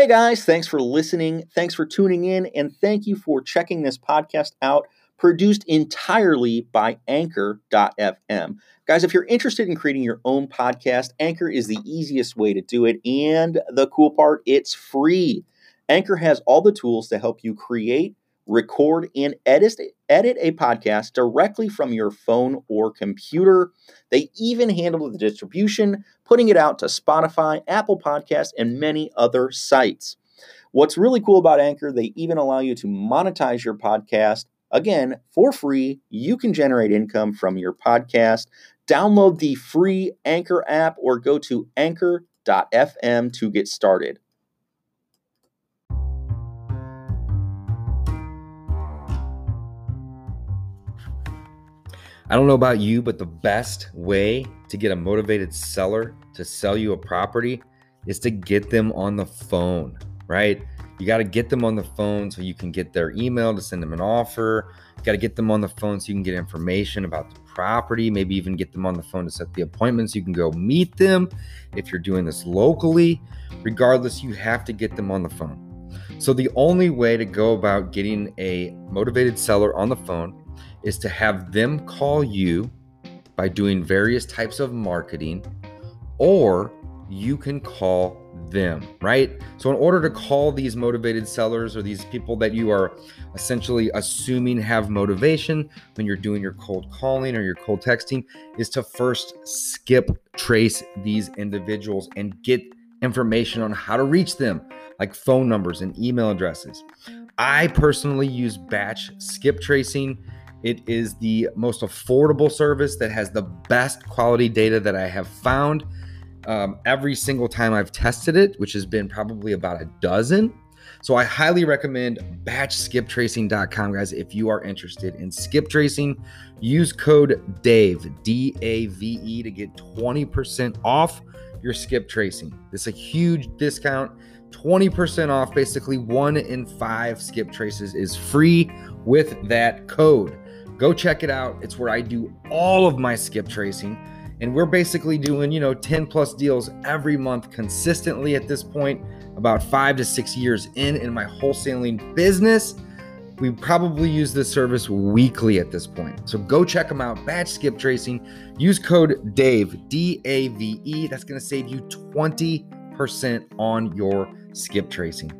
Hey guys, thanks for listening. Thanks for tuning in. And thank you for checking this podcast out, produced entirely by Anchor.fm. Guys, if you're interested in creating your own podcast, Anchor is the easiest way to do it. And the cool part, it's free. Anchor has all the tools to help you create record, and edit, edit a podcast directly from your phone or computer. They even handle the distribution, putting it out to Spotify, Apple Podcasts, and many other sites. What's really cool about Anchor, they even allow you to monetize your podcast. Again, for free, you can generate income from your podcast. Download the free Anchor app or go to anchor.fm to get started. I don't know about you, but the best way to get a motivated seller to sell you a property is to get them on the phone, right? You got to get them on the phone so you can get their email to send them an offer. Got to get them on the phone so you can get information about the property, maybe even get them on the phone to set the appointments. You can go meet them if you're doing this locally. Regardless, you have to get them on the phone. So, the only way to go about getting a motivated seller on the phone is to have them call you by doing various types of marketing, or you can call them, right? So, in order to call these motivated sellers or these people that you are essentially assuming have motivation when you're doing your cold calling or your cold texting, is to first skip trace these individuals and get information on how to reach them, like phone numbers and email addresses. I personally use batch skip tracing it is the most affordable service that has the best quality data that I have found um, every single time I've tested it, which has been probably about a dozen. So I highly recommend batchskiptracing.com, guys. If you are interested in skip tracing, use code DAVE, D A V E, to get 20% off your skip tracing. This is a huge discount. 20% off. Basically, one in five skip traces is free with that code. Go check it out. It's where I do all of my skip tracing. And we're basically doing, you know, 10 plus deals every month consistently at this point, about five to six years in in my wholesaling business. We probably use this service weekly at this point. So go check them out. Batch skip tracing. Use code DAVE, D A V E. That's going to save you 20% on your skip tracing.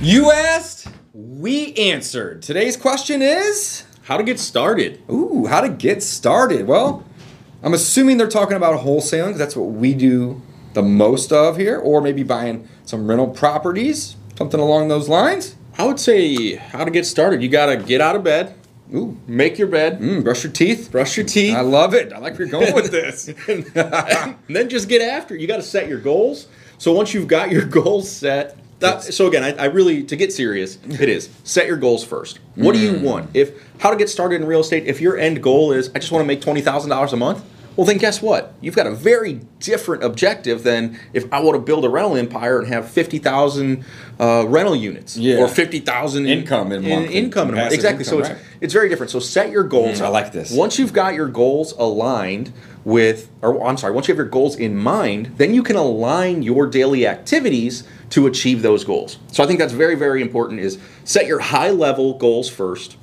You asked, we answered. Today's question is how to get started. Ooh, how to get started. Well, I'm assuming they're talking about wholesaling because that's what we do the most of here, or maybe buying some rental properties, something along those lines. I would say how to get started. You got to get out of bed. Ooh, make your bed. Mm, brush your teeth. Brush your teeth. I love it. I like where you're going with this. and then just get after it. You got to set your goals. So once you've got your goals set, that, so again, I, I, really to get serious, it is set your goals first. What mm. do you mm. want? If how to get started in real estate? If your end goal is I just want to make twenty thousand dollars a month, well then guess what? You've got a very different objective than if I want to build a rental empire and have fifty thousand uh, rental units yeah. or fifty thousand income in, in income in a month. Exactly. Income, so it's it's very different. So set your goals. Mm, I like this. Once you've got your goals aligned with, or I'm sorry, once you have your goals in mind, then you can align your daily activities to achieve those goals. So I think that's very, very important is set your high level goals first,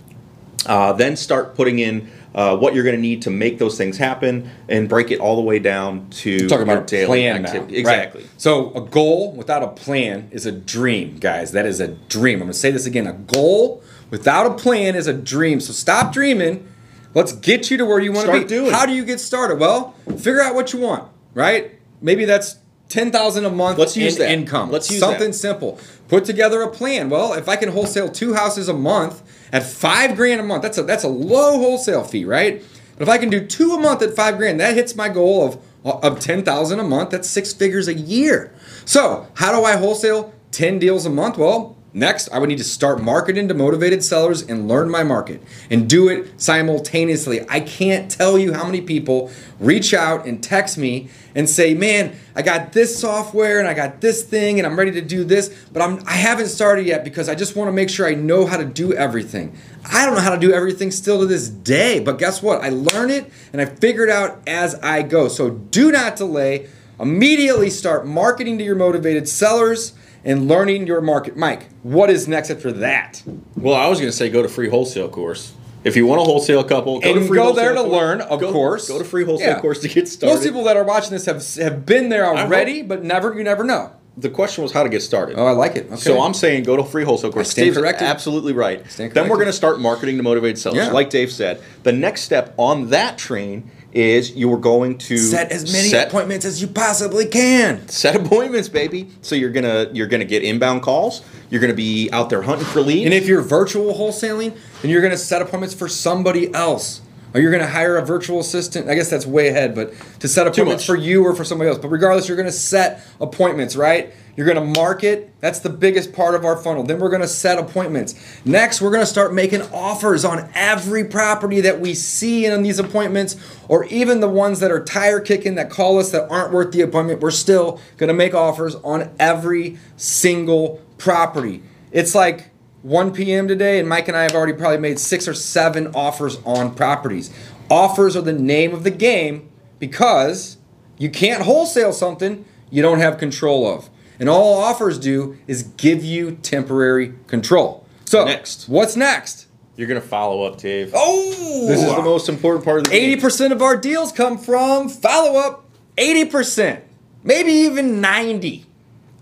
uh, then start putting in uh, what you're going to need to make those things happen and break it all the way down to talking about daily plan activity. Now. Exactly. Right. So a goal without a plan is a dream, guys. That is a dream. I'm going to say this again. A goal without a plan is a dream. So stop dreaming. Let's get you to where you want to be. Doing. How do you get started? Well, figure out what you want, right? Maybe that's ten thousand a month Let's use in that. income. Let's use something that. simple. Put together a plan. Well, if I can wholesale two houses a month at five grand a month, that's a that's a low wholesale fee, right? But if I can do two a month at five grand, that hits my goal of of ten thousand a month. That's six figures a year. So how do I wholesale ten deals a month? Well, Next, I would need to start marketing to motivated sellers and learn my market and do it simultaneously. I can't tell you how many people reach out and text me and say, "Man, I got this software and I got this thing and I'm ready to do this, but I'm I haven't started yet because I just want to make sure I know how to do everything." I don't know how to do everything still to this day, but guess what? I learn it and I figure it out as I go. So do not delay. Immediately start marketing to your motivated sellers and learning your market. Mike, what is next after that? Well, I was going to say go to free wholesale course. If you want to wholesale a couple, go And to free go wholesale there to course. learn, of Go- course. Go to free wholesale Yeah. course to get started. Most people that are watching this have have been there already, but never you never know. the question was how to get started. Oh, I like it. Okay. So I'm saying go to free wholesale course. Steve's corrected. absolutely right. then we're going to start marketing to motivated sellers. Yeah. Like Dave said, the next step on that train is you are going to set as many set, appointments as you possibly can. set appointments, baby. So you're gonna you're gonna get inbound calls. You're gonna be out there hunting for leads. And if you're virtual wholesaling, then you're to set appointments for somebody else. Or you're going to hire a virtual assistant. I guess that's way ahead, but to set appointments for you or for somebody else. But regardless, you're going to set appointments, right? You're going to market. That's the biggest part of our funnel. Then we're going to set appointments. Next, we're going to start making offers on every property that we see in these appointments, or even the ones that are tire kicking that call us that aren't worth the appointment. We're still going to make offers on every single property. It's like 1 p.m. today, and Mike and I have already probably made six or seven offers on properties. Offers are the name of the game because you can't wholesale something you don't have control of. And all offers do is give you temporary control. So, Next. what's next? you're gonna follow up, Dave. Oh, This is the most important part of the game. 80% of our deals come from follow up. 80%, maybe even 90.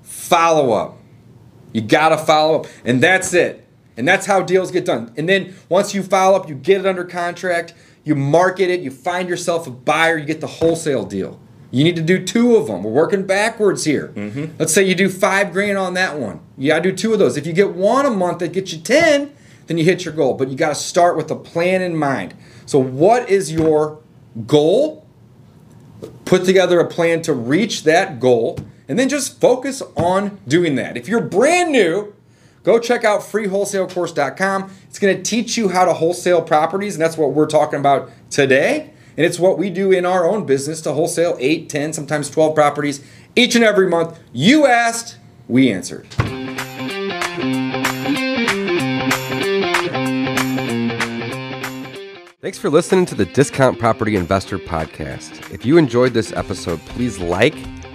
Follow up. You gotta follow up, and that's it. And that's how deals get done. And then once you follow up, you get it under contract, you market it, you find yourself a buyer, you get the wholesale deal. You need to do two of them. We're working backwards here. Mm-hmm. Let's say you do five grand on that one. You gotta do two of those. If you get one a month that gets you 10, then you hit your goal. But you gotta start with a plan in mind. So, what is your goal? put together a plan to reach that goal, and then just focus on doing that. If you're brand new, go check out freewholesalecourse.com. It's going to teach you how to wholesale properties, and that's what we're talking about today. And it's what we do in our own business to wholesale 8, 10, sometimes 12 properties each and every month. You asked, we answered. Thanks for listening to the Discount Property Investor Podcast. If you enjoyed this episode, please like,